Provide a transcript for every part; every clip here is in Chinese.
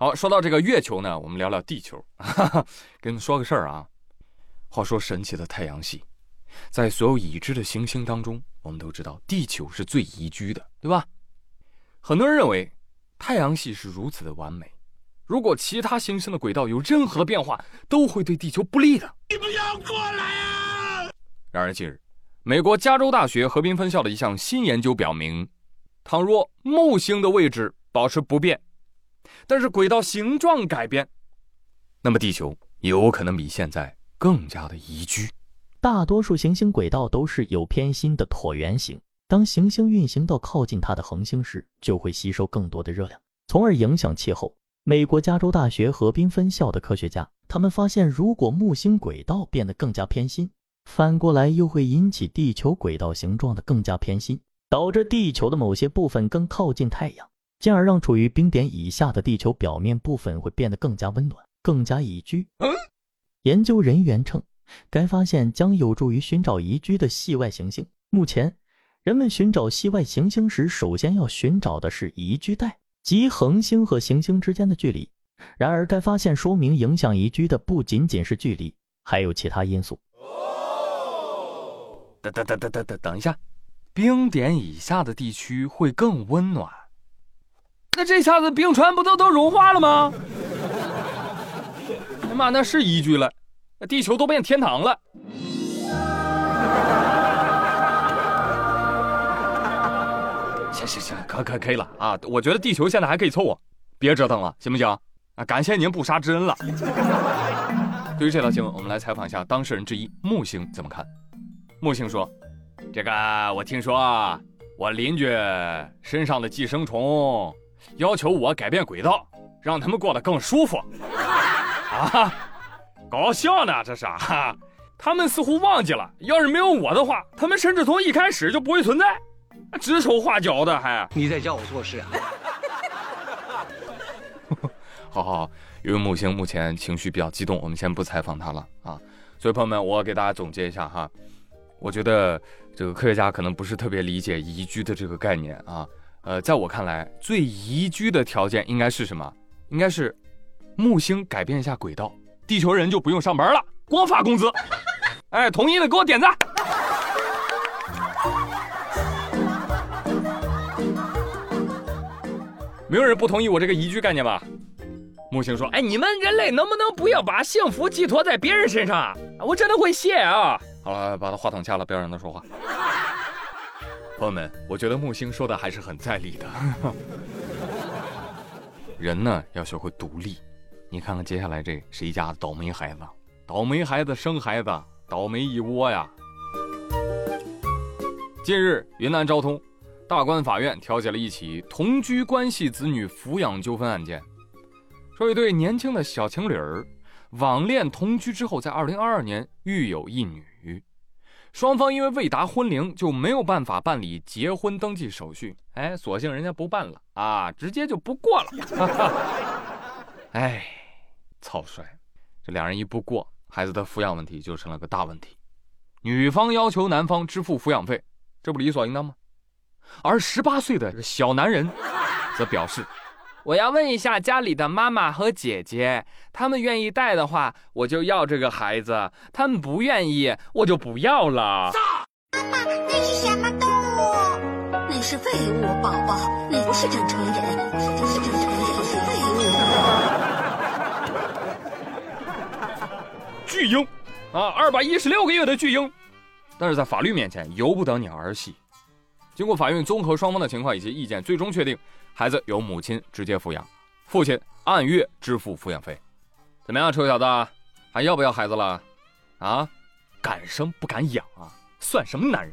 好，说到这个月球呢，我们聊聊地球。跟你们说个事儿啊，话说神奇的太阳系，在所有已知的行星当中，我们都知道地球是最宜居的，对吧？很多人认为太阳系是如此的完美，如果其他行星的轨道有任何变化，都会对地球不利的。你不要过来啊！然而近日，美国加州大学河滨分校的一项新研究表明，倘若木星的位置保持不变，但是轨道形状改变，那么地球有可能比现在更加的宜居。大多数行星轨道都是有偏心的椭圆形。当行星运行到靠近它的恒星时，就会吸收更多的热量，从而影响气候。美国加州大学河滨分校的科学家，他们发现，如果木星轨道变得更加偏心，反过来又会引起地球轨道形状的更加偏心，导致地球的某些部分更靠近太阳，进而让处于冰点以下的地球表面部分会变得更加温暖、更加宜居。研究人员称，该发现将有助于寻找宜居的系外行星。目前。人们寻找系外行星时，首先要寻找的是宜居带，即恒星和行星之间的距离。然而，该发现说明影响宜居的不仅仅是距离，还有其他因素。等等等等等等等一下，冰点以下的地区会更温暖。那这下子冰川不都都融化了吗？哎妈，那是宜居了，那地球都变天堂了。行行行，可可可以了啊！我觉得地球现在还可以凑合，别折腾了，行不行？啊，感谢您不杀之恩了。对于这条新闻，我们来采访一下当事人之一木星怎么看。木星说：“这个我听说啊，我邻居身上的寄生虫要求我改变轨道，让他们过得更舒服。啊，搞笑呢，这是啊！他们似乎忘记了，要是没有我的话，他们甚至从一开始就不会存在。”指手画脚的还？你在教我做事啊？好好好，因为木星目前情绪比较激动，我们先不采访他了啊。所以朋友们，我给大家总结一下哈，我觉得这个科学家可能不是特别理解宜居的这个概念啊。呃，在我看来，最宜居的条件应该是什么？应该是木星改变一下轨道，地球人就不用上班了，光发工资。哎，同意的给我点赞。没有人不同意我这个宜居概念吧？木星说：“哎，你们人类能不能不要把幸福寄托在别人身上啊？我真的会谢啊！”好了，把他话筒掐了，不要让他说话。朋友们，我觉得木星说的还是很在理的。人呢，要学会独立。你看看接下来这是一家倒霉孩子，倒霉孩子生孩子，倒霉一窝呀。近日，云南昭通。大关法院调解了一起同居关系子女抚养纠纷案件，说一对年轻的小情侣儿网恋同居之后，在二零二二年育有一女，双方因为未达婚龄就没有办法办理结婚登记手续，哎，索性人家不办了啊，直接就不过了。哎，草率，这两人一不过，孩子的抚养问题就成了个大问题，女方要求男方支付抚养费，这不理所应当吗？而十八岁的小男人则表示：“我要问一下家里的妈妈和姐姐，他们愿意带的话，我就要这个孩子；他们不愿意，我就不要了。”妈妈，那是什么动物？那是废物，宝宝，你不是正常人，不是正常人，是废物。巨婴，啊，二百一十六个月的巨婴，但是在法律面前由不得你儿戏。经过法院综合双方的情况以及意见，最终确定孩子由母亲直接抚养，父亲按月支付抚养费。怎么样，臭小子，还要不要孩子了？啊，敢生不敢养啊，算什么男人？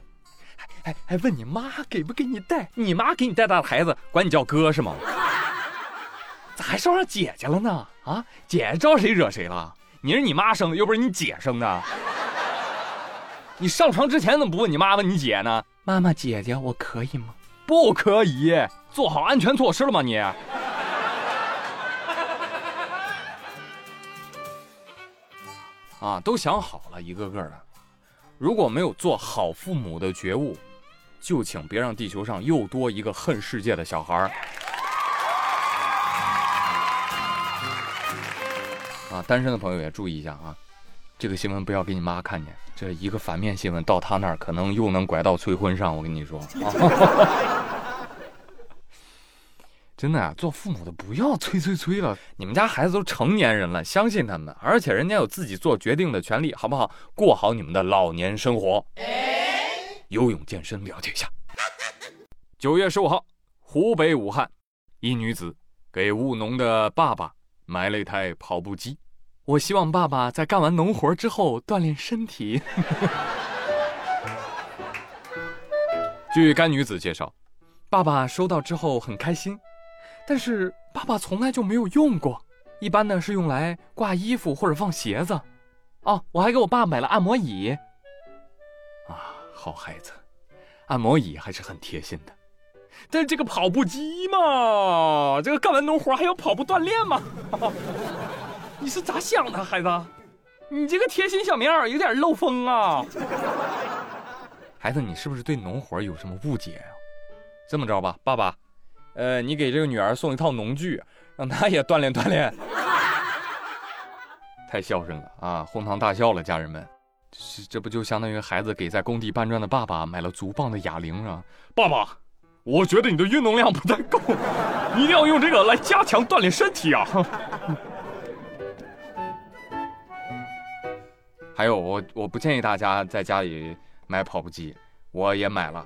还还还问你妈给不给你带？你妈给你带大的孩子，管你叫哥是吗？咋还捎上姐姐了呢？啊，姐姐招谁惹谁了？你是你妈生的，又不是你姐生的。你上床之前怎么不问你妈问你姐呢？妈妈姐姐，我可以吗？不可以，做好安全措施了吗？你啊，都想好了，一个个的。如果没有做好父母的觉悟，就请别让地球上又多一个恨世界的小孩儿。啊，单身的朋友也注意一下啊，这个新闻不要给你妈看见，这一个反面新闻到她那儿可能又能拐到催婚上。我跟你说，真的啊，做父母的不要催催催了，你们家孩子都成年人了，相信他们，而且人家有自己做决定的权利，好不好？过好你们的老年生活。游泳健身了解一下。九月十五号，湖北武汉，一女子给务农的爸爸买了一台跑步机。我希望爸爸在干完农活之后锻炼身体。据该女子介绍，爸爸收到之后很开心，但是爸爸从来就没有用过，一般呢是用来挂衣服或者放鞋子。哦，我还给我爸买了按摩椅。啊，好孩子，按摩椅还是很贴心的。但这个跑步机嘛，这个干完农活还要跑步锻炼吗？你是咋想的，孩子？你这个贴心小棉袄有点漏风啊！孩子，你是不是对农活有什么误解啊？这么着吧，爸爸，呃，你给这个女儿送一套农具，让她也锻炼锻炼。太孝顺了啊，哄堂大笑了，家人们。这这不就相当于孩子给在工地搬砖的爸爸买了足棒的哑铃啊？爸爸。我觉得你的运动量不太够，一定要用这个来加强锻炼身体啊！还有，我我不建议大家在家里买跑步机，我也买了，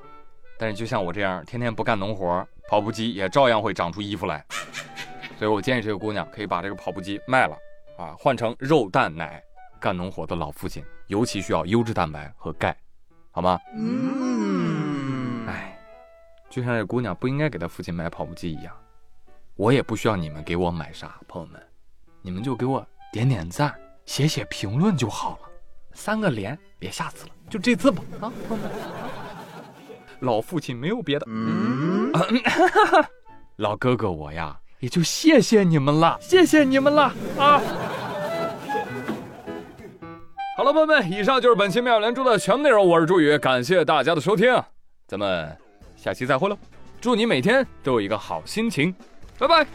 但是就像我这样天天不干农活，跑步机也照样会长出衣服来。所以我建议这个姑娘可以把这个跑步机卖了，啊，换成肉蛋奶。干农活的老父亲尤其需要优质蛋白和钙，好吗？嗯，哎就像这姑娘不应该给她父亲买跑步机一样，我也不需要你们给我买啥，朋友们，你们就给我点点赞，写写评论就好了，三个连，别下次了，就这次吧，啊，老父亲没有别的，嗯，老哥哥我呀，也就谢谢你们了，谢谢你们了啊！好了，朋友们，以上就是本期妙连珠的全部内容，我是朱宇，感谢大家的收听，咱们。下期再会喽！祝你每天都有一个好心情，拜拜。